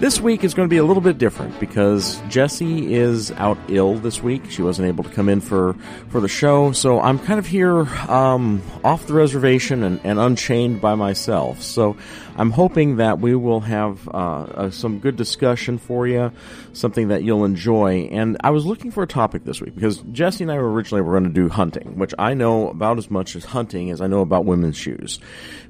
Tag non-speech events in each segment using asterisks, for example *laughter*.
this week is going to be a little bit different because Jessie is out ill this week. She wasn't able to come in for, for the show, so I'm kind of here um, off the reservation and, and unchained by myself. So I'm hoping that we will have uh, uh, some good discussion for you, something that you'll enjoy. And I was looking for a topic this week because Jessie and I originally were going to do hunting, which I know about as much as hunting as I know about women's shoes.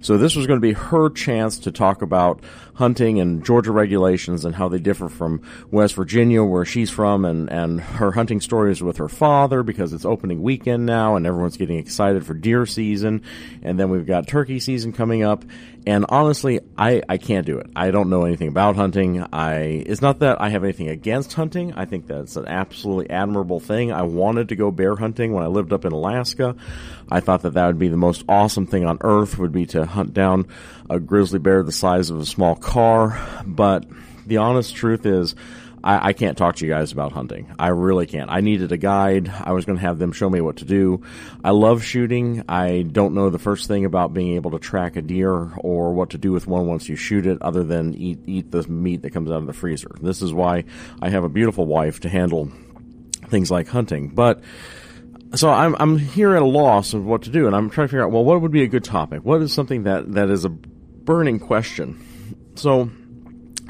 So this was going to be her chance to talk about hunting and Georgia regulations and how they differ from West Virginia, where she's from, and, and her hunting stories with her father because it's opening weekend now and everyone's getting excited for deer season. And then we've got turkey season coming up. And honestly, I, I can't do it. I don't know anything about hunting. I, it's not that I have anything against hunting. I think that's an absolutely admirable thing. I wanted to go bear hunting when I lived up in Alaska. I thought that that would be the most awesome thing on earth would be to hunt down a grizzly bear the size of a small car. But the honest truth is, I, I, can't talk to you guys about hunting. I really can't. I needed a guide. I was going to have them show me what to do. I love shooting. I don't know the first thing about being able to track a deer or what to do with one once you shoot it other than eat, eat the meat that comes out of the freezer. This is why I have a beautiful wife to handle things like hunting. But, so I'm, I'm here at a loss of what to do and I'm trying to figure out, well, what would be a good topic? What is something that, that is a burning question? So,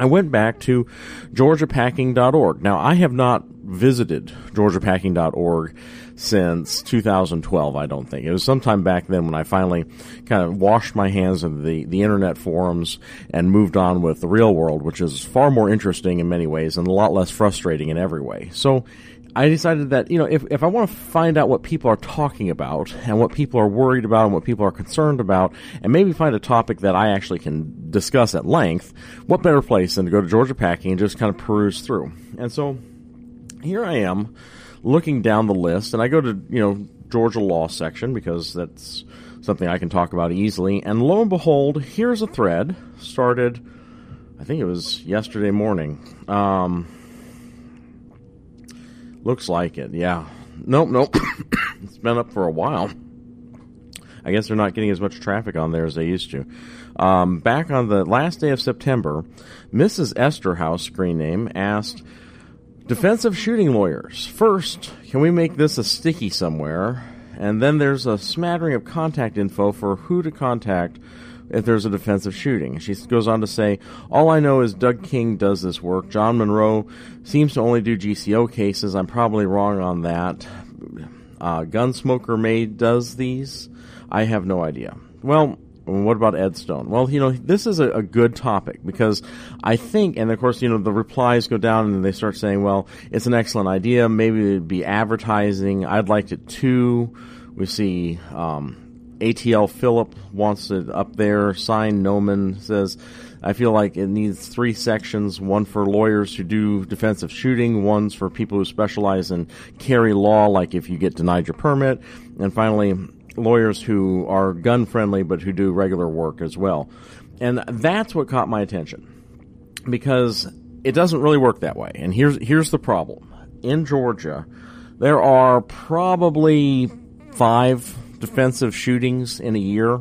I went back to georgiapacking.org. Now, I have not visited georgiapacking.org since 2012, I don't think. It was sometime back then when I finally kind of washed my hands of the, the internet forums and moved on with the real world, which is far more interesting in many ways and a lot less frustrating in every way. So, I decided that, you know, if, if I want to find out what people are talking about and what people are worried about and what people are concerned about and maybe find a topic that I actually can discuss at length, what better place than to go to Georgia Packing and just kind of peruse through. And so here I am looking down the list and I go to, you know, Georgia law section because that's something I can talk about easily. And lo and behold, here's a thread started, I think it was yesterday morning. Um, Looks like it, yeah. Nope, nope. *coughs* it's been up for a while. I guess they're not getting as much traffic on there as they used to. Um, back on the last day of September, Mrs. Esterhouse, screen name, asked defensive shooting lawyers. First, can we make this a sticky somewhere? And then there's a smattering of contact info for who to contact if there's a defensive shooting. She goes on to say, All I know is Doug King does this work. John Monroe seems to only do GCO cases. I'm probably wrong on that. Uh, Gunsmoker May does these. I have no idea. Well, what about Ed Stone? Well, you know, this is a, a, good topic because I think, and of course, you know, the replies go down and they start saying, well, it's an excellent idea. Maybe it'd be advertising. I'd like it too. We see, um, ATL Philip wants it up there. Sign Noman says, I feel like it needs three sections one for lawyers who do defensive shooting, one's for people who specialize in carry law, like if you get denied your permit, and finally, lawyers who are gun friendly but who do regular work as well. And that's what caught my attention because it doesn't really work that way. And here's here's the problem. In Georgia, there are probably five defensive shootings in a year.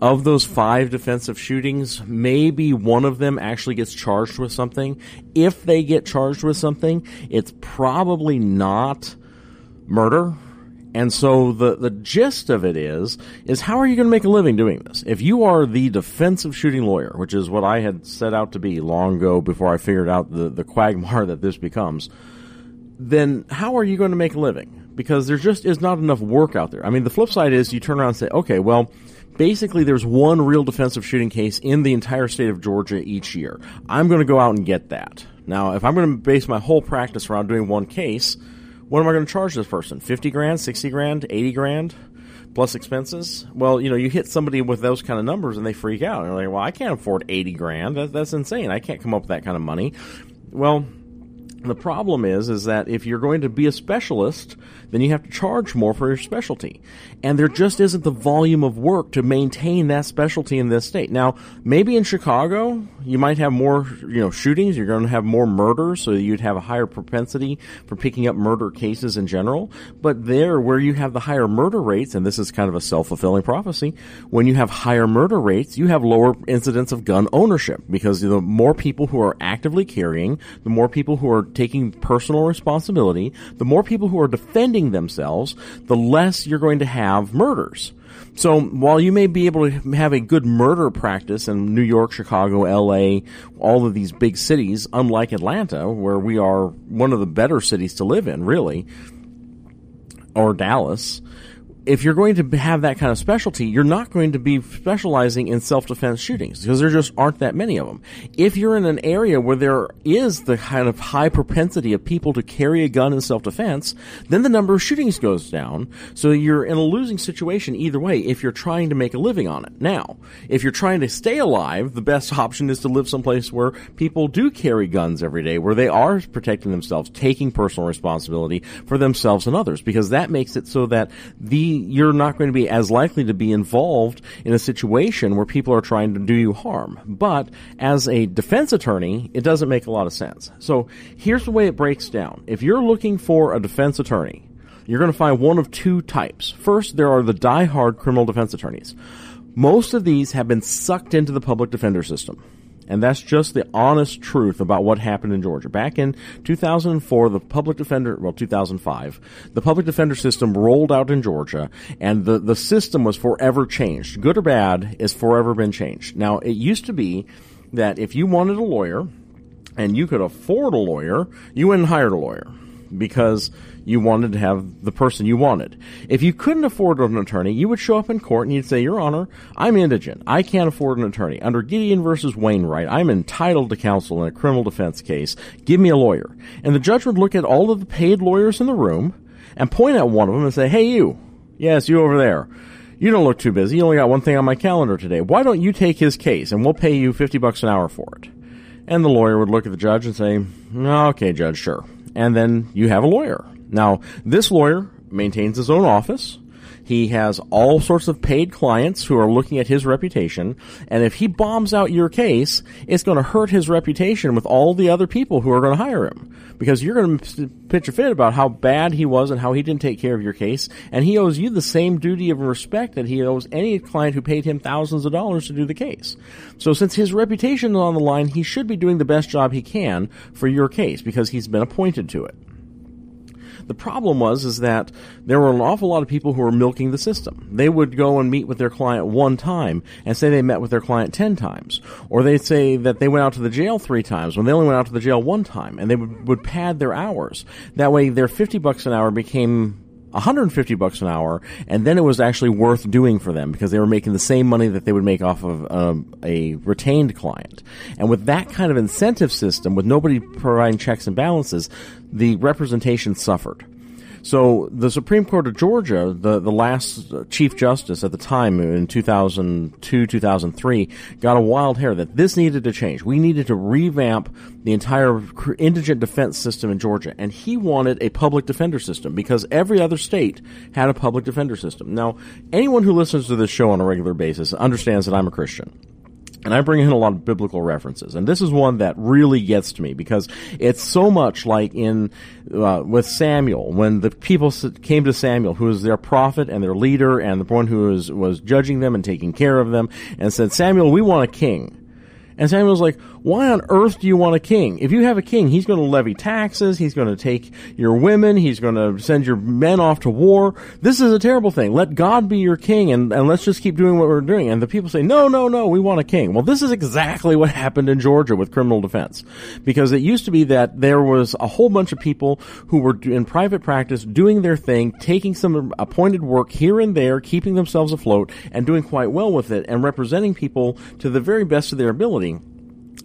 Of those five defensive shootings, maybe one of them actually gets charged with something. If they get charged with something, it's probably not murder. And so the, the gist of it is, is how are you going to make a living doing this? If you are the defensive shooting lawyer, which is what I had set out to be long ago before I figured out the, the quagmire *laughs* that this becomes, then how are you going to make a living? Because there just is not enough work out there. I mean, the flip side is you turn around and say, okay, well, basically there's one real defensive shooting case in the entire state of Georgia each year. I'm going to go out and get that. Now, if I'm going to base my whole practice around doing one case, what am I going to charge this person? 50 grand, 60 grand, 80 grand? plus expenses. Well, you know, you hit somebody with those kind of numbers and they freak out. And they're like, well, I can't afford 80 grand. That, that's insane. I can't come up with that kind of money. Well, The problem is, is that if you're going to be a specialist, then you have to charge more for your specialty. And there just isn't the volume of work to maintain that specialty in this state. Now, maybe in Chicago, you might have more, you know, shootings. You're going to have more murders, so you'd have a higher propensity for picking up murder cases in general. But there, where you have the higher murder rates, and this is kind of a self-fulfilling prophecy, when you have higher murder rates, you have lower incidence of gun ownership because the more people who are actively carrying, the more people who are taking personal responsibility, the more people who are defending themselves, the less you're going to have murders. So while you may be able to have a good murder practice in New York, Chicago, LA, all of these big cities, unlike Atlanta, where we are one of the better cities to live in, really, or Dallas, if you're going to have that kind of specialty, you're not going to be specializing in self-defense shootings because there just aren't that many of them. If you're in an area where there is the kind of high propensity of people to carry a gun in self-defense, then the number of shootings goes down. So you're in a losing situation either way if you're trying to make a living on it. Now, if you're trying to stay alive, the best *laughs* option is to live someplace where people do carry guns every day, where they are protecting themselves, taking personal responsibility for themselves and others, because that makes it so that the you're not going to be as likely to be involved in a situation where people are trying to do you harm. But as a defense attorney, it doesn't make a lot of sense. So here's the way it breaks down. If you're looking for a defense attorney, you're going to find one of two types. First, there are the die-hard criminal defense attorneys. Most of these have been sucked into the public defender system. And that's just the honest truth about what happened in Georgia. Back in 2004, the public defender, well, 2005, the public defender system rolled out in Georgia and the, the system was forever changed. Good or bad, it's forever been changed. Now, it used to be that if you wanted a lawyer and you could afford a lawyer, you went and hired a lawyer because you wanted to have the person you wanted. If you couldn't afford an attorney, you would show up in court and you'd say, Your Honor, I'm indigent. I can't afford an attorney. Under Gideon versus Wainwright, I'm entitled to counsel in a criminal defense case. Give me a lawyer. And the judge would look at all of the paid lawyers in the room and point at one of them and say, Hey, you. Yes, you over there. You don't look too busy. You only got one thing on my calendar today. Why don't you take his case and we'll pay you 50 bucks an hour for it? And the lawyer would look at the judge and say, Okay, judge, sure. And then you have a lawyer. Now, this lawyer maintains his own office. He has all sorts of paid clients who are looking at his reputation. And if he bombs out your case, it's going to hurt his reputation with all the other people who are going to hire him. Because you're going to pitch a fit about how bad he was and how he didn't take care of your case. And he owes you the same duty of respect that he owes any client who paid him thousands of dollars to do the case. So since his reputation is on the line, he should be doing the best job he can for your case because he's been appointed to it. The problem was is that there were an awful lot of people who were milking the system. They would go and meet with their client one time and say they met with their client ten times, or they'd say that they went out to the jail three times when they only went out to the jail one time, and they would, would pad their hours. That way, their fifty bucks an hour became 150 bucks an hour, and then it was actually worth doing for them because they were making the same money that they would make off of um, a retained client. And with that kind of incentive system, with nobody providing checks and balances, the representation suffered. So the Supreme Court of Georgia, the, the last Chief Justice at the time in 2002, 2003, got a wild hair that this needed to change. We needed to revamp the entire indigent defense system in Georgia. And he wanted a public defender system because every other state had a public defender system. Now, anyone who listens to this show on a regular basis understands that I'm a Christian. And I bring in a lot of biblical references, and this is one that really gets to me because it's so much like in uh, with Samuel when the people came to Samuel, who was their prophet and their leader, and the one who was was judging them and taking care of them, and said, "Samuel, we want a king." And Samuel's like, why on earth do you want a king? If you have a king, he's going to levy taxes, he's going to take your women, he's going to send your men off to war. This is a terrible thing. Let God be your king and, and let's just keep doing what we're doing. And the people say, no, no, no, we want a king. Well, this is exactly what happened in Georgia with criminal defense. Because it used to be that there was a whole bunch of people who were in private practice doing their thing, taking some appointed work here and there, keeping themselves afloat, and doing quite well with it, and representing people to the very best of their ability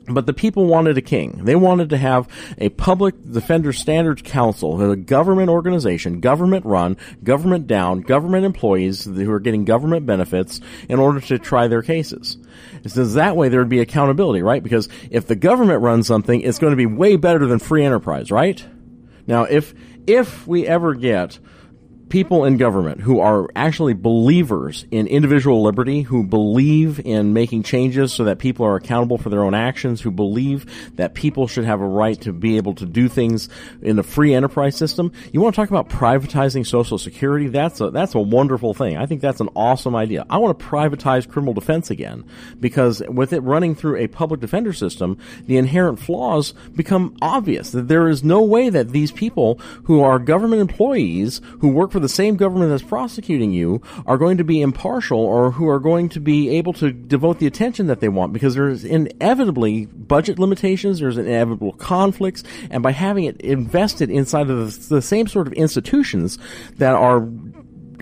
But the people wanted a king. They wanted to have a public defender standards council, a government organization, government run, government down, government employees who are getting government benefits in order to try their cases. Says that way there would be accountability, right? Because if the government runs something, it's going to be way better than free enterprise, right? Now, if, if we ever get people in government who are actually believers in individual liberty, who believe in making changes so that people are accountable for their own actions, who believe that people should have a right to be able to do things in a free enterprise system. You want to talk about privatizing Social Security? That's a, that's a wonderful thing. I think that's an awesome idea. I want to privatize criminal defense again because with it running through a public defender system, the inherent flaws become obvious that there is no way that these people who are government employees who work for the same government that's prosecuting you are going to be impartial or who are going to be able to devote the attention that they want because there's inevitably budget limitations, there's inevitable conflicts, and by having it invested inside of the, the same sort of institutions that are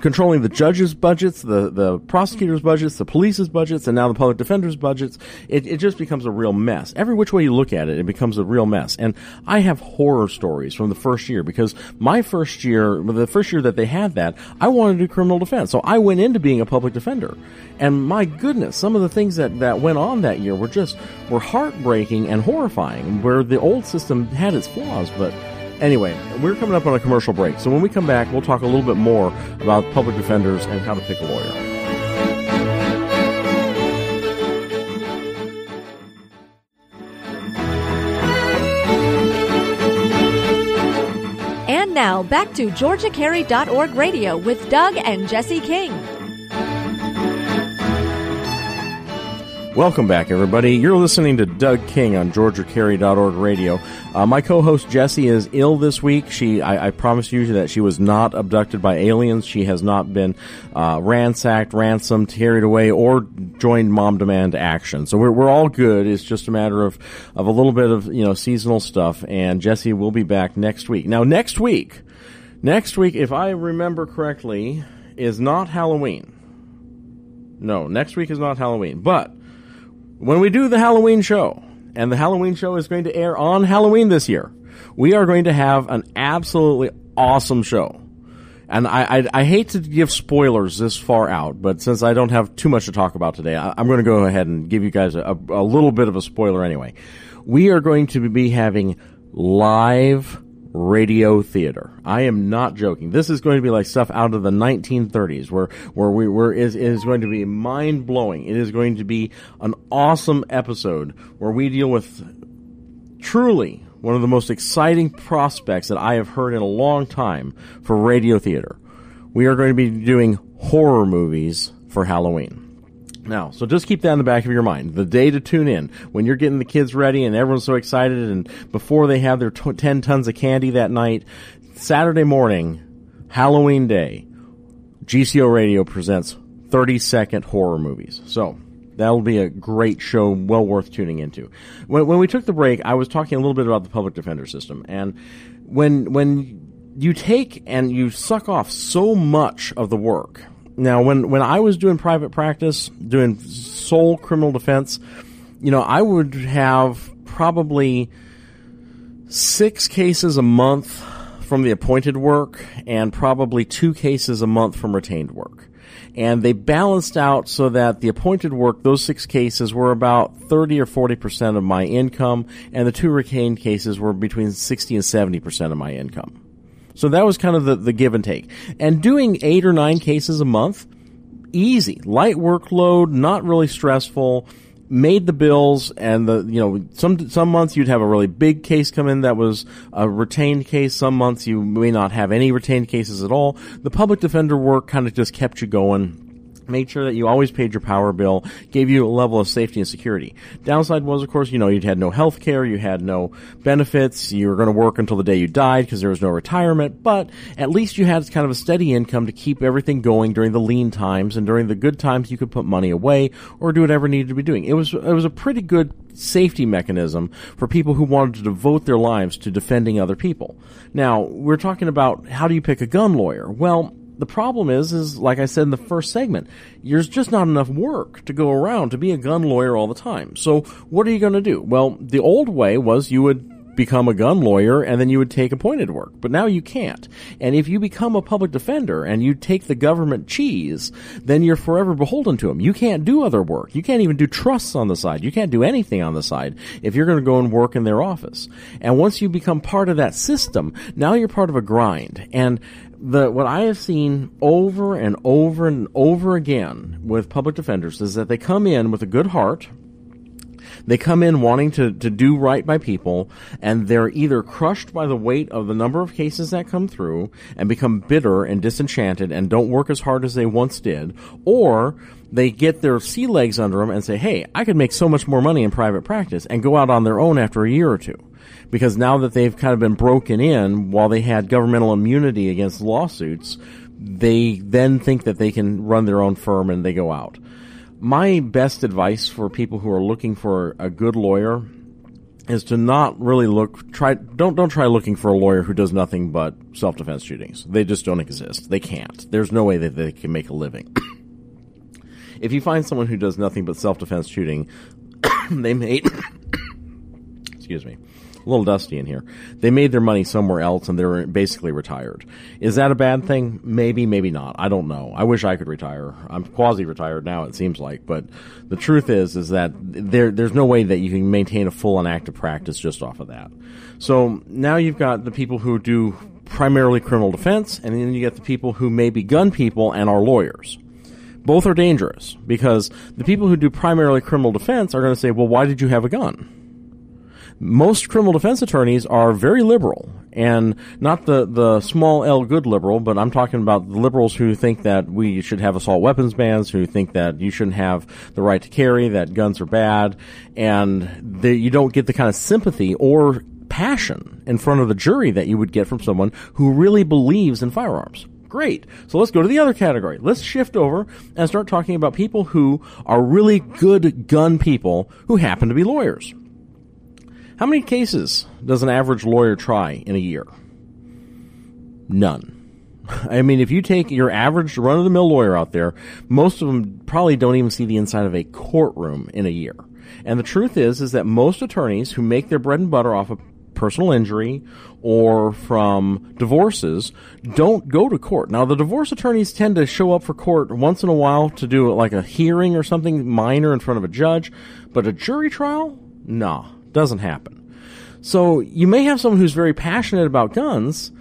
controlling the judges' budgets, the, the prosecutors' budgets, the police's budgets, and now the public defender's budgets, it, it just becomes a real mess. Every which way you look at it, it becomes a real mess. And I have horror stories from the first year because my first year, the first year that they had that, I wanted to do criminal defense. So I went into being a public defender. And my goodness, some of the things that, that went on that year were just, were heartbreaking and horrifying, where the old system had its flaws, but Anyway, we're coming up on a commercial break, so when we come back, we'll talk a little bit more about public defenders and how to pick a lawyer. And now back to GeorgiaCarry.org radio with Doug and Jesse King. Welcome back, everybody. You're listening to Doug King on GeorgiaCarry.org radio. Uh, my co-host Jesse is ill this week. She, I, I, promise you that she was not abducted by aliens. She has not been uh, ransacked, ransomed, carried away, or joined mom demand action. So we're we're all good. It's just a matter of of a little bit of you know seasonal stuff. And Jesse will be back next week. Now next week, next week, if I remember correctly, is not Halloween. No, next week is not Halloween, but when we do the Halloween show, and the Halloween show is going to air on Halloween this year, we are going to have an absolutely awesome show. And I, I, I, hate to give spoilers this far out, but since I don't have too much to talk about today, I, am going to go ahead and give you guys a, a little bit of a spoiler anyway. We are going to be having live radio theater. I am not joking. This is going to be like stuff out of the 1930s where, where we were, is, is going to be mind blowing. It is going to be an awesome episode where we deal with truly one of the most exciting prospects that I have heard in a long time for radio theater. We are going to be doing horror movies for Halloween. Now, so just keep that in the back of your mind. The day to tune in when you're getting the kids ready and everyone's so excited, and before they have their t- 10 tons of candy that night, Saturday morning, Halloween day, GCO Radio presents 30 second horror movies. So, that'll be a great show, well worth tuning into. When, when we took the break, I was talking a little bit about the public defender system, and when, when you take and you suck off so much of the work now, when, when I was doing private practice, doing sole criminal defense, you know, I would have probably six cases a month from the appointed work and probably two cases a month from retained work. And they balanced out so that the appointed work, those six cases were about 30 or 40% of my income, and the two retained cases were between 60 and 70% of my income. So that was kind of the, the give and take. And doing eight or nine cases a month, easy, light workload, not really stressful, made the bills and the, you know, some, some months you'd have a really big case come in that was a retained case. Some months you may not have any retained cases at all. The public defender work kind of just kept you going made sure that you always paid your power bill, gave you a level of safety and security. Downside was, of course, you know, you had no health care, you had no benefits, you were going to work until the day you died because there was no retirement, but at least you had kind of a steady income to keep everything going during the lean times and during the good times you could put money away or do whatever needed to be doing. It was, it was a pretty good safety mechanism for people who wanted to devote their lives to defending other people. Now, we're talking about how do you pick a gun lawyer? Well, the problem is, is like I said in the first segment, there's just not enough work to go around to be a gun lawyer all the time. So what are you going to do? Well, the old way was you would become a gun lawyer and then you would take appointed work. But now you can't. And if you become a public defender and you take the government cheese, then you're forever beholden to them. You can't do other work. You can't even do trusts on the side. You can't do anything on the side if you're going to go and work in their office. And once you become part of that system, now you're part of a grind. And the what I have seen over and over and over again with public defenders is that they come in with a good heart they come in wanting to, to do right by people, and they're either crushed by the weight of the number of cases that come through and become bitter and disenchanted and don't work as hard as they once did, or they get their sea legs under them and say, hey, I could make so much more money in private practice and go out on their own after a year or two. Because now that they've kind of been broken in while they had governmental immunity against lawsuits, they then think that they can run their own firm and they go out my best advice for people who are looking for a good lawyer is to not really look try don't don't try looking for a lawyer who does nothing but self defense shootings. They just don't exist. They can't. There's no way that they can make a living. *coughs* if you find someone who does nothing but self defense shooting, *coughs* they made *coughs* excuse me a little dusty in here. They made their money somewhere else and they're basically retired. Is that a bad thing? Maybe, maybe not. I don't know. I wish I could retire. I'm quasi retired now, it seems like, but the truth is, is that there, there's no way that you can maintain a full and active practice just off of that. So now you've got the people who do primarily criminal defense, and then you get the people who may be gun people and are lawyers both are dangerous because the people who do primarily criminal defense are going to say, well, why did you have a gun? Most criminal defense attorneys are very liberal and not the, the small L good liberal, but I'm talking about the liberals who think that we should have assault weapons bans, who think that you shouldn't have the right to carry, that guns are bad, and they, you don't get the kind of sympathy or passion in front of the jury that you would get from someone who really believes in firearms. Great. So let's go to the other category. Let's shift over and start talking about people who are really good gun people who happen to be lawyers. How many cases does an average lawyer try in a year? None. I mean, if you take your average run of the mill lawyer out there, most of them probably don't even see the inside of a courtroom in a year. And the truth is, is that most attorneys who make their bread and butter off of personal injury or from divorces don't go to court. Now, the divorce attorneys tend to show up for court once in a while to do like a hearing or something minor in front of a judge, but a jury trial? Nah. Doesn't happen. So you may have someone who's very passionate about guns,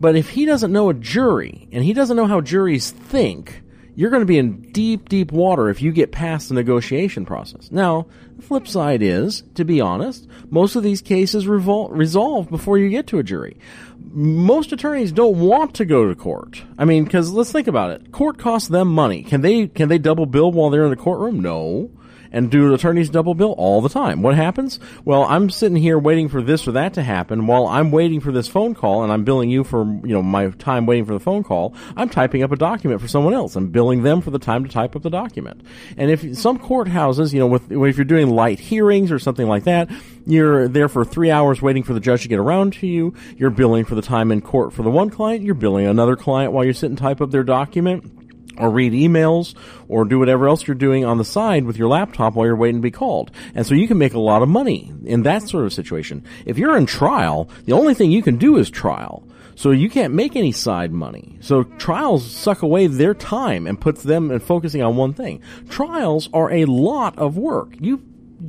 but if he doesn't know a jury and he doesn't know how juries think, you're going to be in deep, deep water if you get past the negotiation process. Now, the flip side is, to be honest, most of these cases revol- resolve before you get to a jury. Most attorneys don't want to go to court. I mean, because let's think about it. Court costs them money. Can they can they double bill while they're in the courtroom? No and do attorneys double bill all the time. What happens? Well, I'm sitting here waiting for this or that to happen while I'm waiting for this phone call and I'm billing you for, you know, my time waiting for the phone call. I'm typing up a document for someone else. I'm billing them for the time to type up the document. And if some courthouses, you know, with, if you're doing light hearings or something like that, you're there for three hours waiting for the judge to get around to you. You're billing for the time in court for the one client. You're billing another client while you're sitting type up their document or read emails or do whatever else you're doing on the side with your laptop while you're waiting to be called. And so you can make a lot of money in that sort of situation. If you're in trial, the only thing you can do is trial. So you can't make any side money. So trials suck away their time and puts them in focusing on one thing. Trials are a lot of work. You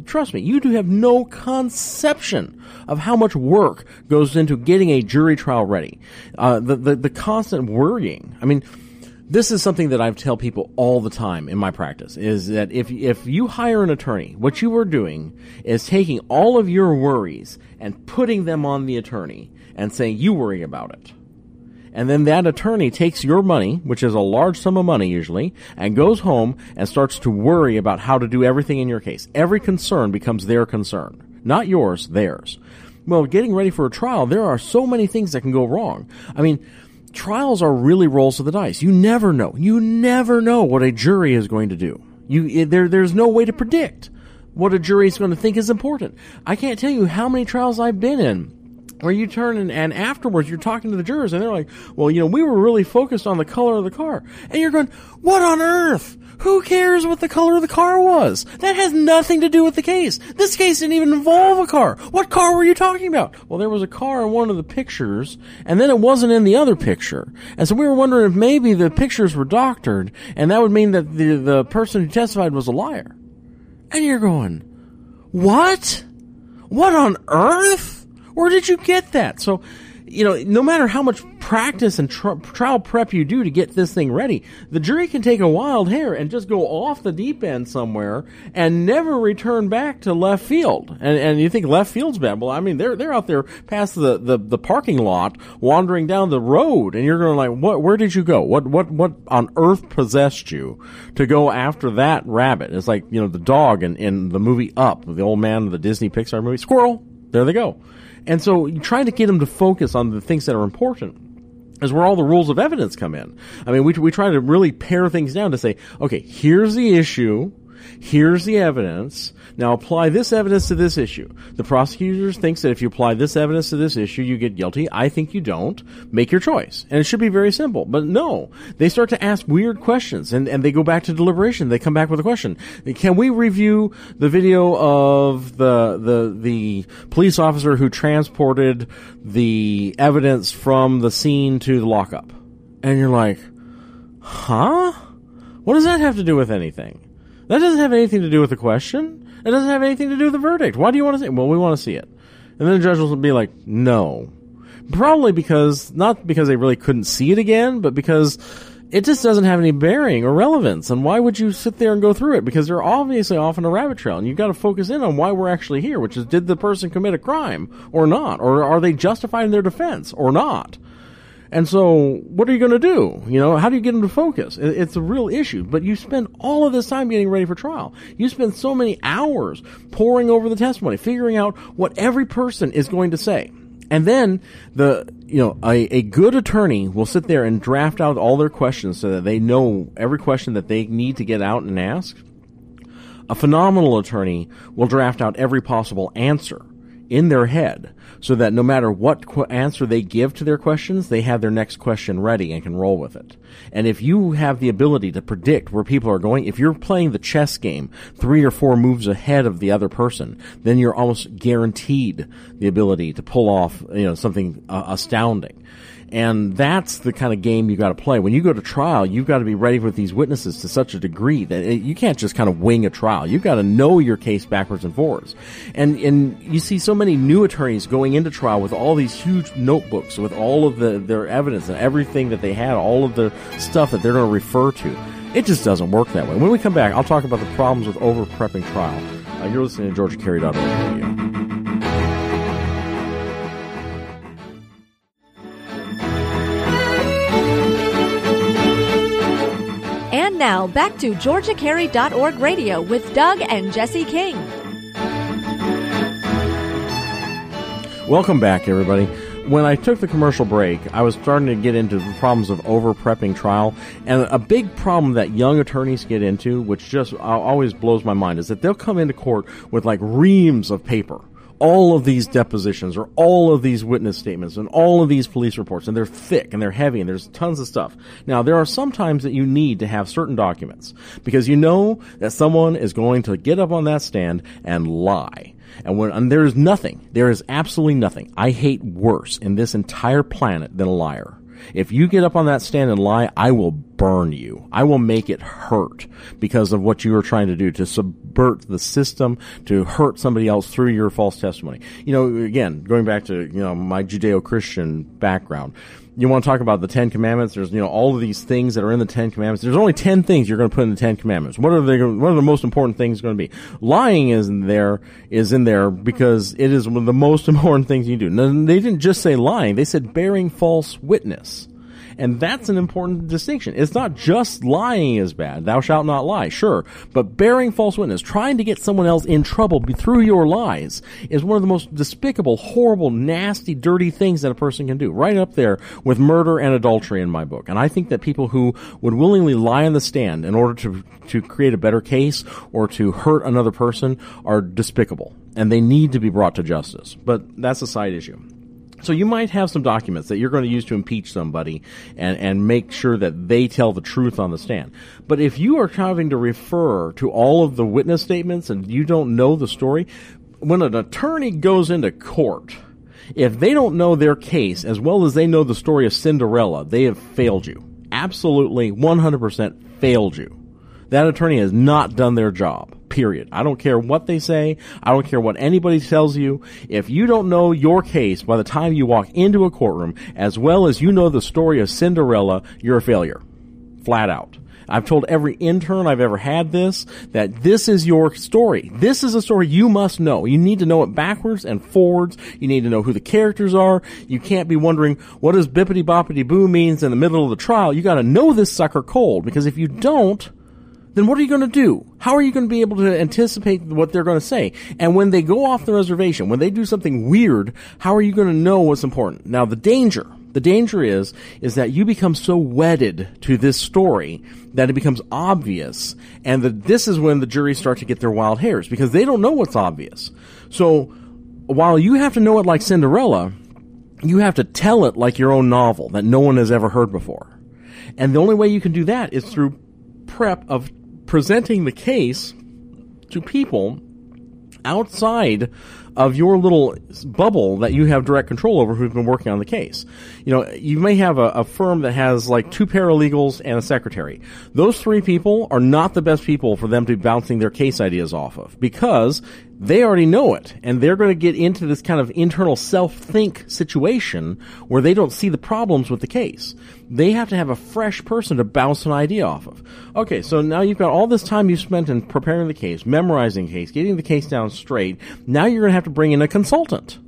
trust me, you do have no conception of how much work goes into getting a jury trial ready. Uh, the, the the constant worrying. I mean this is something that I tell people all the time in my practice is that if if you hire an attorney, what you are doing is taking all of your worries and putting them on the attorney and saying you worry about it. And then that attorney takes your money, which is a large sum of money usually, and goes home and starts to worry about how to do everything in your case. Every concern becomes their concern. Not yours, theirs. Well, getting ready for a trial, there are so many things that can go wrong. I mean, trials are really rolls of the dice. You never know. You never know what a jury is going to do. You there there's no way to predict what a jury is going to think is important. I can't tell you how many trials I've been in Where you turn and, and afterwards you're talking to the jurors and they're like, well, you know, we were really focused on the color of the car. And you're going, what on earth? Who cares what the color of the car was? That has nothing to do with the case. This case didn't even involve a car. What car were you talking about? Well, there was a car in one of the pictures, and then it wasn't in the other picture. And so we were wondering if maybe the pictures were doctored, and that would mean that the, the person who testified was a liar. And you're going, what? What on earth? Where did you get that? So, you know, no matter how much practice and tr- trial prep you do to get this thing ready, the jury can take a wild hair and just go off the deep end somewhere and never return back to left field. And, and you think left field's bad. Well, I mean, they're, they're out there past the, the, the parking lot wandering down the road and you're going like, what, where did you go? What, what, what on earth possessed you to go after that rabbit? It's like, you know, the dog in, in the movie Up, the old man, of the Disney Pixar movie, squirrel. There they go. And so you try to get them to focus on the things that are important is where all the rules of evidence come in. I mean, we, we try to really pare things down to say, okay, here's the issue. Here's the evidence. Now apply this evidence to this issue. The prosecutor thinks that if you apply this evidence to this issue, you get guilty. I think you don't. Make your choice. And it should be very simple. But no, they start to ask weird questions and, and they go back to deliberation. They come back with a question. Can we review the video of the, the, the police officer who transported the evidence from the scene to the lockup? And you're like, huh? What does that have to do with anything? That doesn't have anything to do with the question. It doesn't have anything to do with the verdict. Why do you want to see it? Well, we want to see it. And then the judge will be like, no. Probably because, not because they really couldn't see it again, but because it just doesn't have any bearing or relevance. And why would you sit there and go through it? Because they're obviously off on a rabbit trail. And you've got to focus in on why we're actually here, which is did the person commit a crime or not? Or are they justified in their defense or not? And so, what are you going to do? You know, how do you get them to focus? It's a real issue. But you spend all of this time getting ready for trial. You spend so many hours poring over the testimony, figuring out what every person is going to say. And then the, you know, a, a good attorney will sit there and draft out all their questions so that they know every question that they need to get out and ask. A phenomenal attorney will draft out every possible answer in their head so that no matter what qu- answer they give to their questions, they have their next question ready and can roll with it. And if you have the ability to predict where people are going, if you're playing the chess game three or four moves ahead of the other person, then you're almost guaranteed the ability to pull off, you know, something uh, astounding. And that's the kind of game you got to play. When you go to trial, you've got to be ready with these witnesses to such a degree that it, you can't just kind of wing a trial. You've got to know your case backwards and forwards. And and you see so many new attorneys going into trial with all these huge notebooks with all of the their evidence and everything that they had, all of the stuff that they're going to refer to. It just doesn't work that way. When we come back, I'll talk about the problems with over prepping trial. Uh, you're listening to GeorgiaCarry.org radio. Now, back to GeorgiaCarry.org radio with Doug and Jesse King. Welcome back, everybody. When I took the commercial break, I was starting to get into the problems of over prepping trial. And a big problem that young attorneys get into, which just always blows my mind, is that they'll come into court with like reams of paper all of these depositions or all of these witness statements and all of these police reports and they're thick and they're heavy and there's tons of stuff. Now there are some times that you need to have certain documents because you know that someone is going to get up on that stand and lie. And when and there is nothing, there is absolutely nothing I hate worse in this entire planet than a liar. If you get up on that stand and lie, I will burn you. I will make it hurt because of what you are trying to do to subvert the system, to hurt somebody else through your false testimony. You know, again, going back to, you know, my Judeo-Christian background you want to talk about the Ten Commandments? There's you know all of these things that are in the Ten Commandments. There's only ten things you're going to put in the Ten Commandments. What are they? What are the most important things going to be? Lying is in there is in there because it is one of the most *laughs* important things you do. They didn't just say lying; they said bearing false witness. And that's an important distinction. It's not just lying is bad. Thou shalt not lie, sure. But bearing false witness, trying to get someone else in trouble through your lies is one of the most despicable, horrible, nasty, dirty things that a person can do. Right up there with murder and adultery in my book. And I think that people who would willingly lie on the stand in order to, to create a better case or to hurt another person are despicable. And they need to be brought to justice. But that's a side issue. So you might have some documents that you're going to use to impeach somebody and, and make sure that they tell the truth on the stand. But if you are having to refer to all of the witness statements and you don't know the story, when an attorney goes into court, if they don't know their case as well as they know the story of Cinderella, they have failed you. Absolutely 100% failed you. That attorney has not done their job. Period. I don't care what they say. I don't care what anybody tells you. If you don't know your case by the time you walk into a courtroom, as well as you know the story of Cinderella, you're a failure. Flat out. I've told every intern I've ever had this, that this is your story. This is a story you must know. You need to know it backwards and forwards. You need to know who the characters are. You can't be wondering what does bippity boppity boo means in the middle of the trial. You gotta know this sucker cold, because if you don't, then what are you going to do? How are you going to be able to anticipate what they're going to say? And when they go off the reservation, when they do something weird, how are you going to know what's important? Now, the danger, the danger is, is that you become so wedded to this story that it becomes obvious. And the, this is when the jury start to get their wild hairs because they don't know what's obvious. So while you have to know it like Cinderella, you have to tell it like your own novel that no one has ever heard before. And the only way you can do that is through prep of presenting the case to people outside of your little bubble that you have direct control over who've been working on the case. You know, you may have a, a, firm that has like two paralegals and a secretary. Those three people are not the best people for them to be bouncing their case ideas off of because they already know it and they're going to get into this kind of internal self-think situation where they don't see the problems with the case. They have to have a fresh person to bounce an idea off of. Okay, so now you've got all this time you spent in preparing the case, memorizing the case, getting the case down straight. Now you're going to have to bring in a consultant.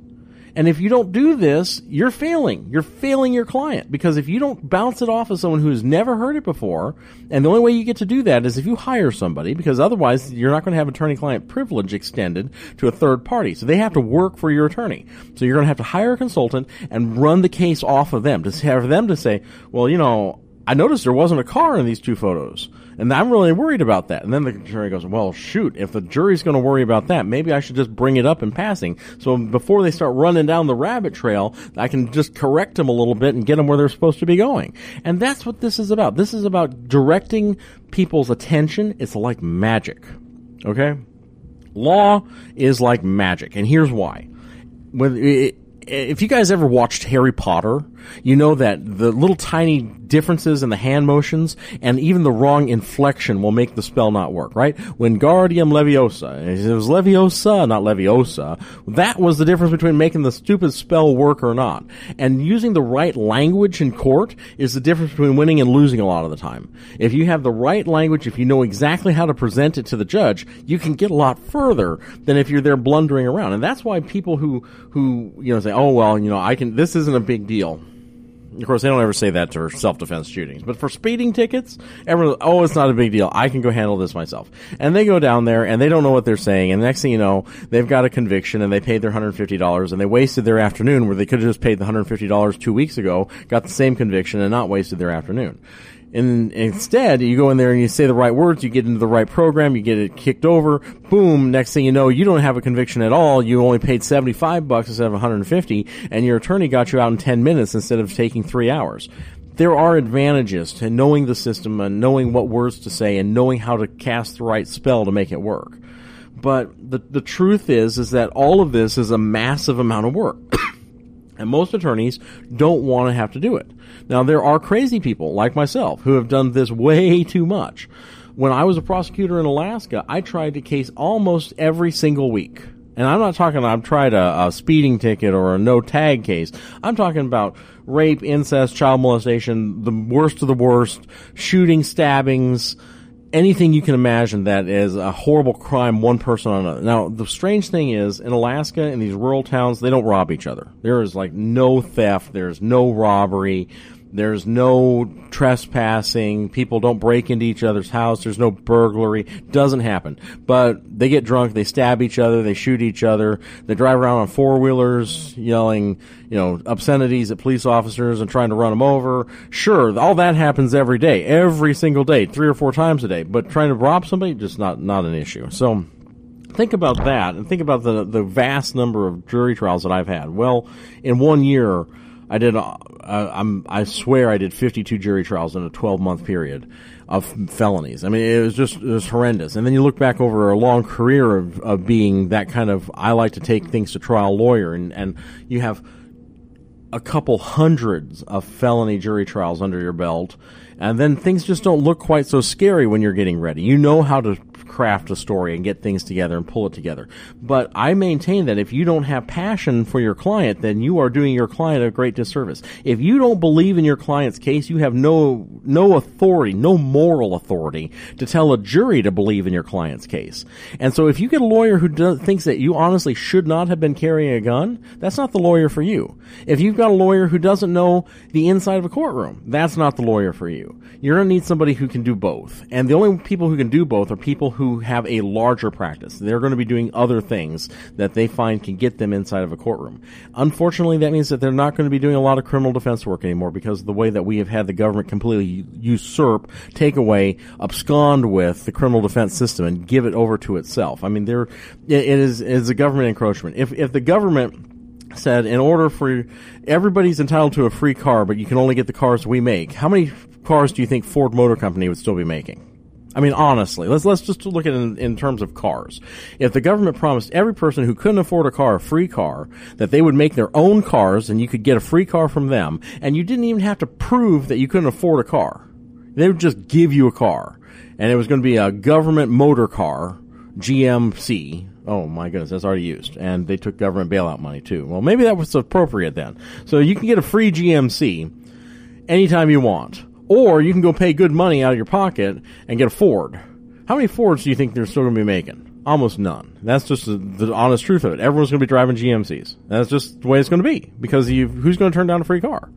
And if you don't do this, you're failing. You're failing your client because if you don't bounce it off of someone who's never heard it before, and the only way you get to do that is if you hire somebody because otherwise you're not going to have attorney client privilege extended to a third party. So they have to work for your attorney. So you're going to have to hire a consultant and run the case off of them to have them to say, well, you know, I noticed there wasn't a car in these two photos. And I'm really worried about that. And then the jury goes, well, shoot, if the jury's going to worry about that, maybe I should just bring it up in passing. So before they start running down the rabbit trail, I can just correct them a little bit and get them where they're supposed to be going. And that's what this is about. This is about directing people's attention. It's like magic. Okay? Law is like magic. And here's why. When it, if you guys ever watched Harry Potter, you know that the little tiny differences in the hand motions and even the wrong inflection will make the spell not work, right? Wingardium Leviosa, it was Leviosa, not Leviosa. That was the difference between making the stupid spell work or not. And using the right language in court is the difference between winning and losing a lot of the time. If you have the right language, if you know exactly how to present it to the judge, you can get a lot further than if you're there blundering around. And that's why people who, who, you know, say, oh, well, you know, I can, this isn't a big deal of course, they don't ever say that to self-defense shootings, but for speeding tickets, everyone, oh, it's not a big deal. I can go handle this myself. And they go down there and they don't know what they're saying. And the next thing you know, they've got a conviction and they paid their $150 and they wasted their afternoon where they could have just paid the $150 two weeks ago, got the same conviction and not wasted their afternoon. And instead, you go in there and you say the right words, you get into the right program, you get it kicked over, boom, next thing you know, you don't have a conviction at all, you only paid 75 bucks instead of 150, and your attorney got you out in 10 minutes instead of taking three hours. There are advantages to knowing the system and knowing what words to say and knowing how to cast the right spell to make it work. But the, the truth is, is that all of this is a massive amount of work. *coughs* and most attorneys don't want to have to do it. Now, there are crazy people like myself who have done this way *laughs* too much. When I was a prosecutor in Alaska, I tried a case almost every single week. And I'm not talking, I've tried a, a speeding ticket or a no tag case. I'm talking about rape, incest, child molestation, the worst of the worst, shooting, stabbings, anything you can imagine that is a horrible crime one person on another. Now, the strange thing is, in Alaska, in these rural towns, they don't rob each other. There is like no theft, there's no robbery. There's no trespassing. People don't break into each other's house. There's no burglary. Doesn't happen. But they get drunk. They stab each other. They shoot each other. They drive around on four wheelers yelling, you know, obscenities at police officers and trying to run them over. Sure, all that happens every day, every single day, three or four times a day. But trying to rob somebody, just not, not an issue. So, think about that and think about the the vast number of jury trials that I've had. Well, in one year, I did. Uh, I'm. I swear I did 52 jury trials in a 12 month period of felonies. I mean, it was just it was horrendous. And then you look back over a long career of, of being that kind of I like to take things to trial lawyer, and and you have a couple hundreds of felony jury trials under your belt, and then things just don't look quite so scary when you're getting ready. You know how to craft a story and get things together and pull it together. But I maintain that if you don't have passion for your client, then you are doing your client a great disservice. If you don't believe in your client's case, you have no no authority, no moral authority to tell a jury to believe in your client's case. And so if you get a lawyer who does, thinks that you honestly should not have been carrying a gun, that's not the lawyer for you. If you've got a lawyer who doesn't know the inside of a courtroom, that's not the lawyer for you. You're going to need somebody who can do both. And the only people who can do both are people who who have a larger practice. They're going to be doing other things that they find can get them inside of a courtroom. Unfortunately, that means that they're not going to be doing a lot of criminal defense work anymore because of the way that we have had the government completely usurp, take away, abscond with the criminal defense system and give it over to itself. I mean, there it is it is a government encroachment. If if the government said in order for everybody's entitled to a free car, but you can only get the cars we make. How many cars do you think Ford Motor Company would still be making? I mean, honestly, let's let's just look at it in, in, terms of cars. If the government promised every person who couldn't afford a car a free car, that they would make their own cars and you could get a free car from them, and you didn't even have to prove that you couldn't afford a car, they would just give you a car, and it was going to be a government motor car, GMC. Oh my goodness, that's already used, and they took government bailout money too. Well, maybe that was appropriate then. So you can get a free GMC anytime you want or you can go pay good money out of your pocket and get a Ford. How many Fords do you think they're still going to be making? Almost none. That's just the, the honest truth of it. Everyone's going to be driving GMCs. That's just the way it's going to be because who's going to turn down a free car?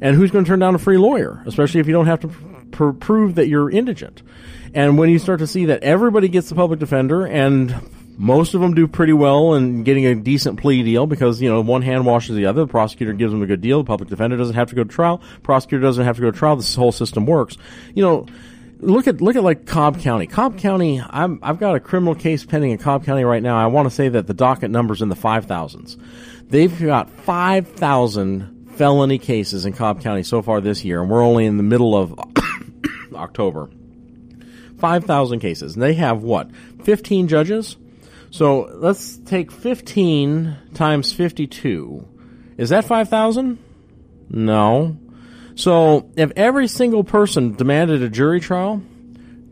And who's going to turn down a free lawyer, especially if you don't have to pr- prove that you're indigent? And when you start to see that everybody gets the public defender and most of them do pretty well in getting a decent plea deal because, you know, one hand washes the other. The prosecutor gives them a good deal. The public defender doesn't have to go to trial. Prosecutor doesn't have to go to trial. This whole system works. You know, look at look at like Cobb County. Cobb County, I'm, I've got a criminal case pending in Cobb County right now. I want to say that the docket number's in the five thousands. They've got five thousand felony cases in Cobb County so far this year, and we're only in the middle of *coughs* October. Five thousand cases, and they have what? Fifteen judges. So let's take 15 times 52. Is that 5,000? No. So if every single person demanded a jury trial,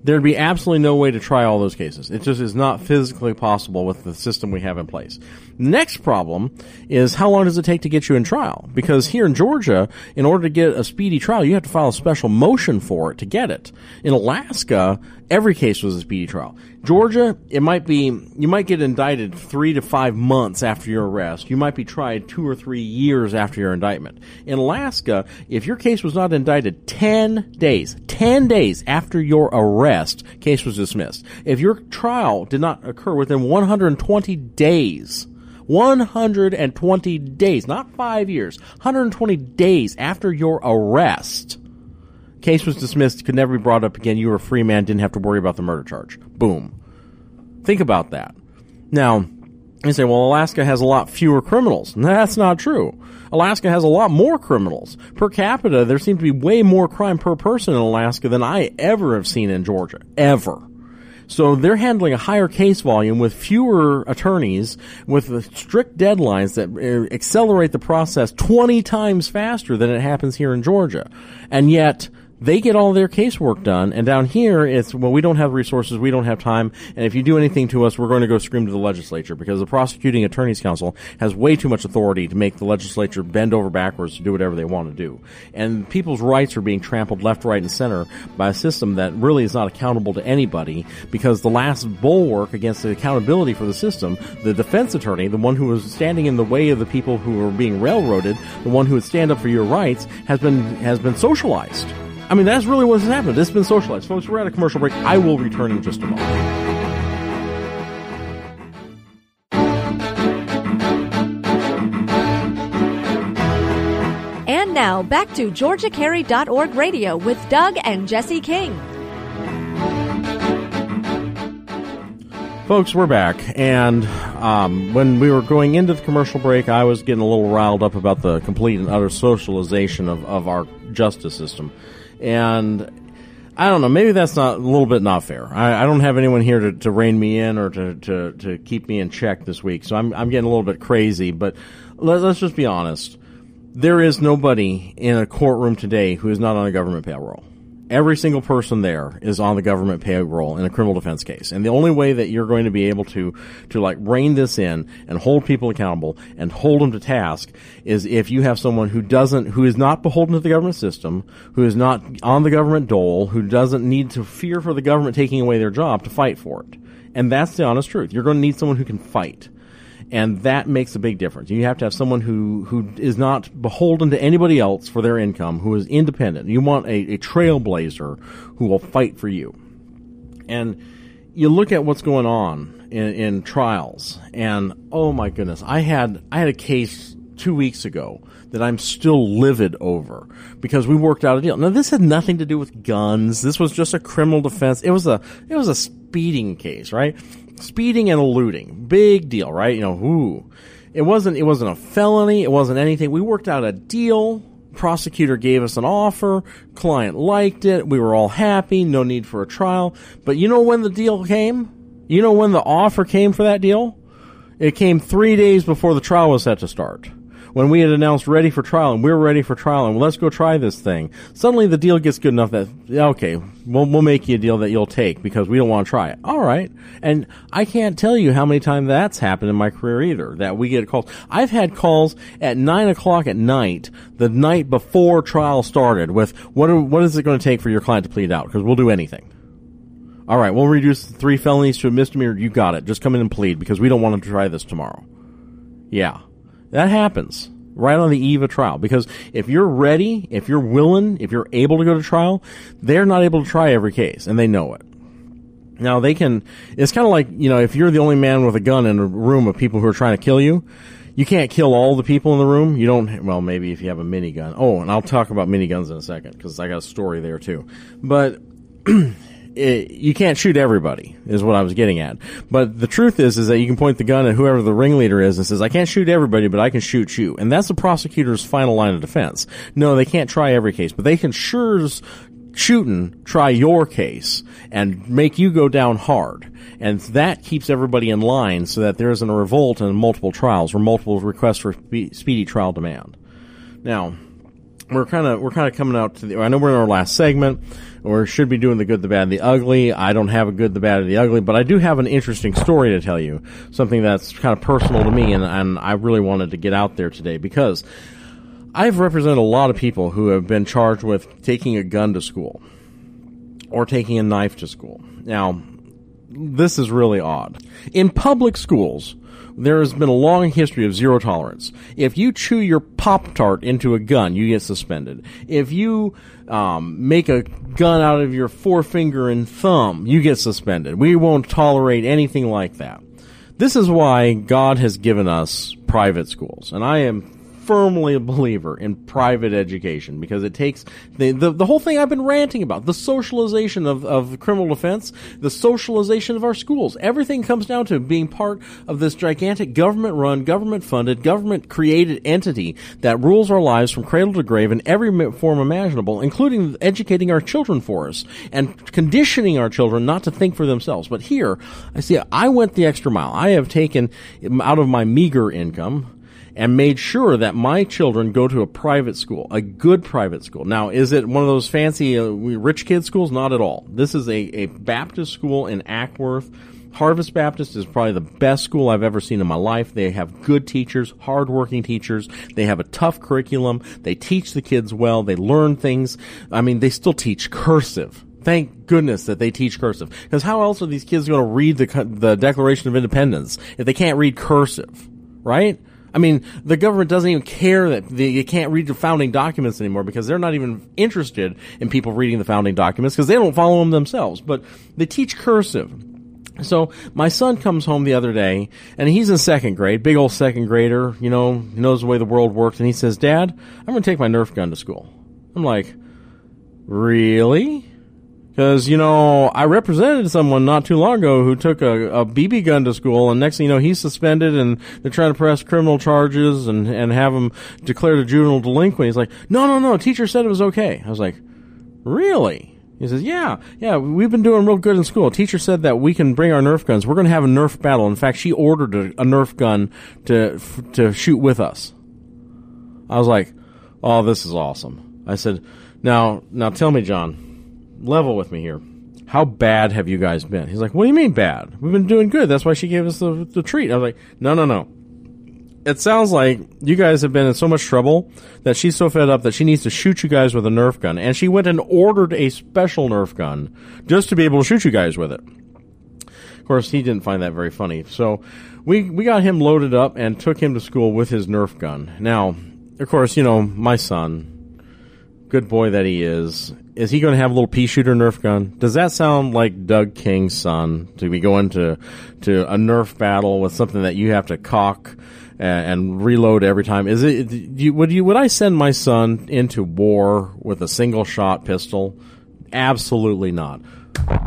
there'd be absolutely no way to try all those cases. It just is not physically possible with the system we have in place. Next problem is how long does it take to get you in trial? Because here in Georgia, in order to get a speedy trial, you have to file a special motion for it to get it. In Alaska, every case was a speedy trial. Georgia, it might be, you might get indicted three to five months after your arrest. You might be tried two or three years after your indictment. In Alaska, if your case was not indicted 10 days, 10 days after your arrest, case was dismissed. If your trial did not occur within 120 days, 120 days, not five years, 120 days after your arrest, Case was dismissed, could never be brought up again. You were a free man, didn't have to worry about the murder charge. Boom. Think about that. Now, you say, well, Alaska has a lot fewer criminals. *laughs* That's not true. Alaska has a lot more criminals. Per capita, there seems to be way more crime per person in Alaska than I ever have seen in Georgia. Ever. So they're handling a higher case volume with fewer attorneys, with strict deadlines that uh, accelerate the process 20 times faster than it happens here in Georgia. And yet, they get all their casework done, and down here it's well, we don't have resources, we don't have time, and if you do anything to us, we're going to go scream to the legislature because the prosecuting attorneys council has way too much authority to make the legislature bend over backwards to do whatever they want to do, and people's rights are being trampled left, right, and center by a system that really is not accountable to anybody because the last bulwark against the accountability for the system, the defense attorney, the one who was standing in the way of the people who were being railroaded, the one who would stand up for your rights, has been has been socialized. I mean, that's really what's happened. This has been socialized. Folks, we're at a commercial break. I will return in just a moment. And now back to GeorgiaCarry.org radio with Doug and Jesse King. Folks, we're back, and um, when we were going into the commercial break, I was getting a little riled up about the complete and utter socialization of, of our justice system. And I don't know, maybe that's not a little bit not fair. I, I don't have anyone here to, to rein me in or to, to, to keep me in check this week, so I'm, I'm getting a little bit crazy, but let, let's just be honest. There is nobody in a courtroom today who is not on a government payroll every single person there is on the government payroll in a criminal defense case. And the only way that you're going to be able to, to like rein this in and hold people accountable and hold them to task is if you have someone who doesn't, who is not beholden to the government system, who is not on the government dole, who doesn't need to fear for the government taking away their job to fight for it. And that's the honest truth. You're going to need someone who can fight and that makes a big difference. You have to have someone who who is not beholden to anybody else for their income, who is independent. You want a, a trailblazer who will fight for you. And you look at what's going on in, in trials, and oh my goodness, I had I had a case two weeks ago that I'm still livid over because we worked out a deal. Now this had nothing to do with guns. This was just a criminal defense. It was a it was a speeding case, right? Speeding and eluding, big deal, right? You know, who? It wasn't. It wasn't a felony. It wasn't anything. We worked out a deal. Prosecutor gave us an offer. Client liked it. We were all happy. No need for a trial. But you know when the deal came? You know when the offer came for that deal? It came three days before the trial was set to start when we had announced ready for trial and we are ready for trial and let's go try this thing, suddenly the deal gets good enough that, okay, we'll, we'll make you a deal that you'll take because we don't want to try it. All right. And I can't tell you how many times that's happened in my career either, that we get calls. I've had calls at nine o'clock at night, the night before trial started with, what, are, what is it going to take for your client to plead out? Because we'll do anything. All right, we'll reduce three felonies to a misdemeanor. You got it. Just come in and plead because we don't want to try this tomorrow. Yeah. That happens right on the eve of trial because if you're ready, if you're willing, if you're able to go to trial, they're not able to try every case and they know it. Now they can, it's kind of like, you know, if you're the only man with a gun in a room of people who are trying to kill you, you can't kill all the people in the room. You don't, well, maybe if you have a minigun. Oh, and I'll talk about miniguns in a second because I got a story there too. But *clears throat* it, you can't shoot everybody is what I was getting at. But the truth is, is that you can point the gun at whoever the ringleader is and says, I can't shoot everybody, but I can shoot you. And that's the prosecutor's final line of defense. No, they can't try every case, but they can sure shooting try your case and make you go down hard. And that keeps everybody in line so that there isn't a revolt and multiple trials or multiple requests for speedy trial demand. Now, we're kind of we're kind of coming out to the. I know we're in our last segment. We should be doing the good, the bad, and the ugly. I don't have a good, the bad, or the ugly, but I do have an interesting story to tell you. Something that's kind of personal to me, and, and I really wanted to get out there today because I've represented a lot of people who have been charged with taking a gun to school or taking a knife to school. Now, this is really odd. In public schools, there has been a long history of zero tolerance. If you chew your Pop Tart into a gun, you get suspended. If you um, make a gun out of your forefinger and thumb, you get suspended. We won't tolerate anything like that. This is why God has given us private schools. And I am firmly a believer in private education because it takes the, the, the whole thing I've been ranting about the socialization of, of criminal defense, the socialization of our schools. Everything comes down to being part of this gigantic government run, government funded, government created entity that rules our lives from cradle to grave in every form imaginable, including educating our children for us and conditioning our children not to think for themselves. But here, I see, I went the extra mile. I have taken out of my meager income, and made sure that my children go to a private school, a good private school. Now, is it one of those fancy uh, rich kid schools? Not at all. This is a, a Baptist school in Acworth. Harvest Baptist is probably the best school I've ever seen in my life. They have good teachers, hardworking teachers. They have a tough curriculum. They teach the kids well. They learn things. I mean, they still teach cursive. Thank goodness that they teach cursive. Because how else are these kids going to read the, the Declaration of Independence if they can't read cursive? Right? I mean, the government doesn't even care that you can't read the founding documents anymore because they're not even interested in people reading the founding documents because they don't follow them themselves. But they teach cursive. So my son comes home the other day and he's in second grade, big old second grader, you know, knows the way the world works. And he says, Dad, I'm going to take my Nerf gun to school. I'm like, really? Because, you know, I represented someone not too long ago who took a, a BB gun to school, and next thing you know, he's suspended, and they're trying to press criminal charges and, and have him declared a juvenile delinquent. He's like, no, no, no, teacher said it was okay. I was like, really? He says, yeah, yeah, we've been doing real good in school. Teacher said that we can bring our Nerf guns. We're going to have a Nerf battle. In fact, she ordered a, a Nerf gun to, to shoot with us. I was like, oh, this is awesome. I said, now, now tell me, John, level with me here. How bad have you guys been? He's like, What do you mean bad? We've been doing good. That's why she gave us the, the treat. I was like, No, no, no. It sounds like you guys have been in so much trouble that she's so fed up that she needs to shoot you guys with a Nerf gun. And she went and ordered a special Nerf gun just to be able to shoot you guys with it. Of course, he didn't find that very funny. So we, we got him loaded up and took him to school with his Nerf gun. Now, of course, you know, my son, good boy that he is, is he going to have a little pea shooter Nerf gun? Does that sound like Doug King's son to be going to to a Nerf battle with something that you have to cock and, and reload every time? Is it you, would you would I send my son into war with a single shot pistol? Absolutely not.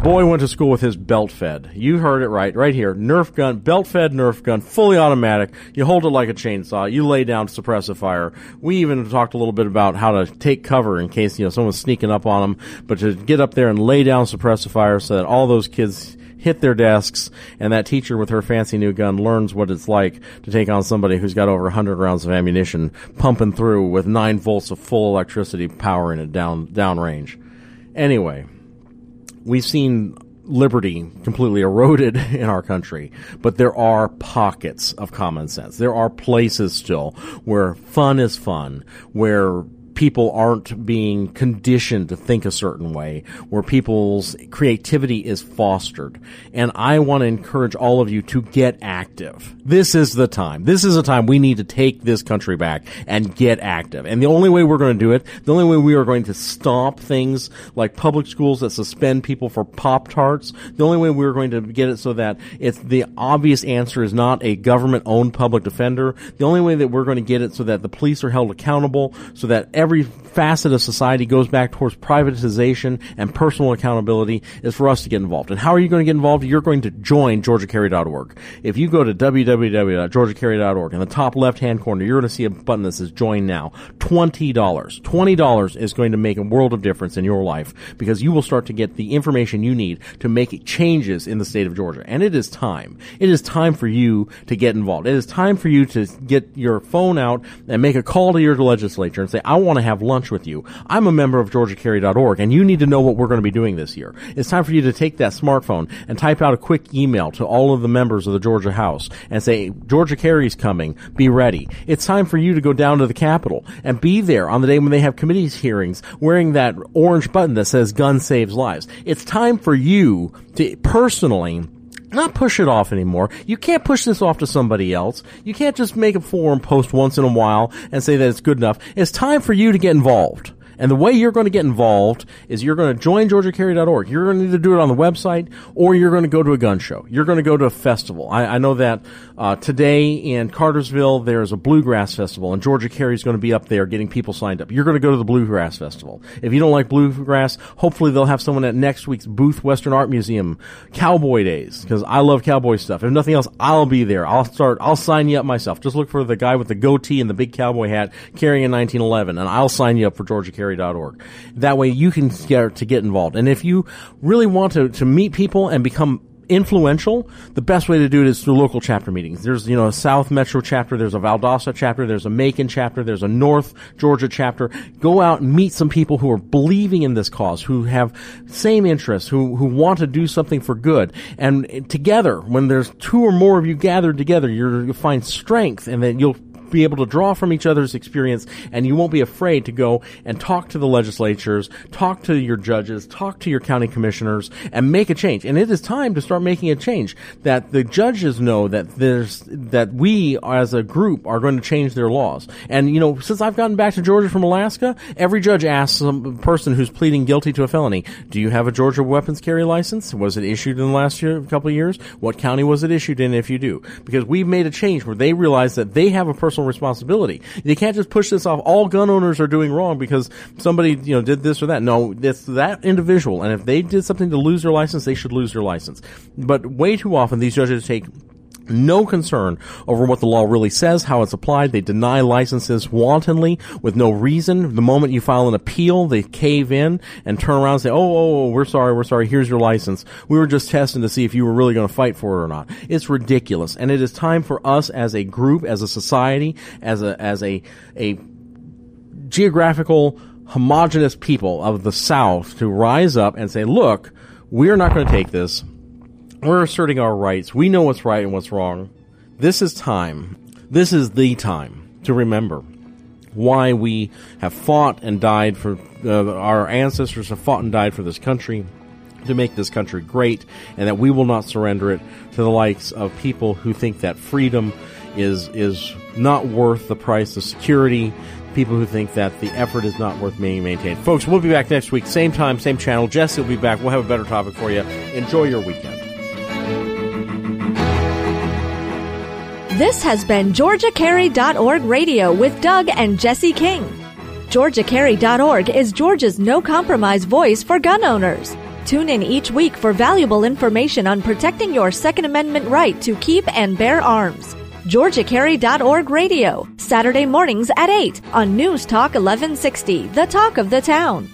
Boy went to school with his belt fed. You heard it right, right here. Nerf gun, belt fed Nerf gun, fully automatic. You hold it like a chainsaw. You lay down suppressive fire. We even talked a little bit about how to take cover in case, you know, someone's sneaking up on them, but to get up there and lay down suppressive fire so that all those kids hit their desks and that teacher with her fancy new gun learns what it's like to take on somebody who's got over 100 rounds of ammunition pumping through with 9 volts of full electricity powering it down downrange. Anyway, we've seen liberty completely eroded *laughs* in our country, but there are pockets of common sense. There are places still where fun is fun, where people aren't being conditioned to think a certain way, where people's creativity is fostered. And I want to encourage all of you to get active. This is the time. This is the time we need to take this country back and get active. And the only way we're going to do it, the only way we are going to stop things like public schools that suspend people for Pop Tarts, the only way we're going to get it so that it's the obvious answer is not a government owned public defender. The only way that we're going to get it so that the police are held accountable, so that every facet of society goes back towards privatization and personal accountability is for us to get involved. And how are you going to get involved? You're going to join GeorgiaCarry.org. If you go to www.georgiacarry.org in the top left hand corner, you're going to see a button that says join now. $20. $20 is going to make a world of difference in your life because you will start to get the information you need to make changes in the state of Georgia. And it is time. It is time for you to get involved. It is time for you to get your phone out and make a call to your legislature and say, I want to have lunch with you. I'm a member of GeorgiaCarry.org and you need to know what we're going to be doing this year. It's time for you to take that smartphone and type out a quick email to all of the members of the Georgia House and say, Georgia Carry's coming. Be ready. It's time for you to go down to the Capitol and be there on the day when they have committees hearings wearing that orange button that says gun saves lives. It's time for you to personally not push it off anymore. You can't push this off to somebody else. You can't just make a forum post once in a while and say that it's good enough. It's time for you to get involved. And the way you're going to get involved is you're going to join GeorgiaCarry.org. You're going to either do it on the website or you're going to go to a gun show. You're going to go to a festival. I, I know that uh, today in Cartersville there's a bluegrass festival, and Georgia Carry is going to be up there getting people signed up. You're going to go to the bluegrass festival. If you don't like bluegrass, hopefully they'll have someone at next week's Booth Western Art Museum Cowboy Days because I love cowboy stuff. If nothing else, I'll be there. I'll start. I'll sign you up myself. Just look for the guy with the goatee and the big cowboy hat carrying a 1911, and I'll sign you up for Georgia Carry org. That way you can start to get involved. And if you really want to, to meet people and become influential, the best way to do it is through local chapter meetings. There's, you know, a South Metro chapter, there's a Valdosta chapter, there's a Macon chapter, there's a North Georgia chapter. Go out and meet some people who are believing in this cause, who have same interests, who, who want to do something for good. And together, when there's two or more of you gathered together, you'll find strength and then you'll be able to draw from each other's experience and you won't be afraid to go and talk to the legislatures, talk to your judges, talk to your county commissioners and make a change. And it is time to start making a change that the judges know that there's, that we as a group are going to change their laws. And, you know, since I've gotten back to Georgia from Alaska, every judge asks some person who's pleading guilty to a felony, do you have a Georgia weapons carry license? Was it issued in the last year, couple of years? What county was it issued in if you do? Because we've made a change where they realize that they have a personal personal responsibility. They can't just push this off. All gun owners are doing wrong because somebody, you know, did this or that. No, it's that individual. And if they did something to lose their license, they should lose their license. But way too often these judges take no concern over what the law really says, how it's applied. They deny licenses wantonly with no reason. The moment you file an appeal, they cave in and turn around and say, oh, oh, oh, we're sorry, we're sorry, here's your license. We were just testing to see if you were really going to fight for it or not. It's ridiculous. And it is time for us as a group, as a society, as a, as a, a geographical homogenous people of the South to rise up and say, look, we're not going to take this we're asserting our rights. We know what's right and what's wrong. This is time. This is the time to remember why we have fought and died for uh, our ancestors have fought and died for this country to make this country great and that we will not surrender it to the likes of people who think that freedom is is not worth the price of security people who think that the effort is not worth being maintained folks we'll be back next week same time same channel jesse will be back we'll have a better topic for you enjoy your weekend This has been GeorgiaCarry.org Radio with Doug and Jesse King. GeorgiaCarry.org is Georgia's no compromise voice for gun owners. Tune in each week for valuable information on protecting your Second Amendment right to keep and bear arms. GeorgiaCarry.org Radio, Saturday mornings at 8 on News Talk 1160, the talk of the town.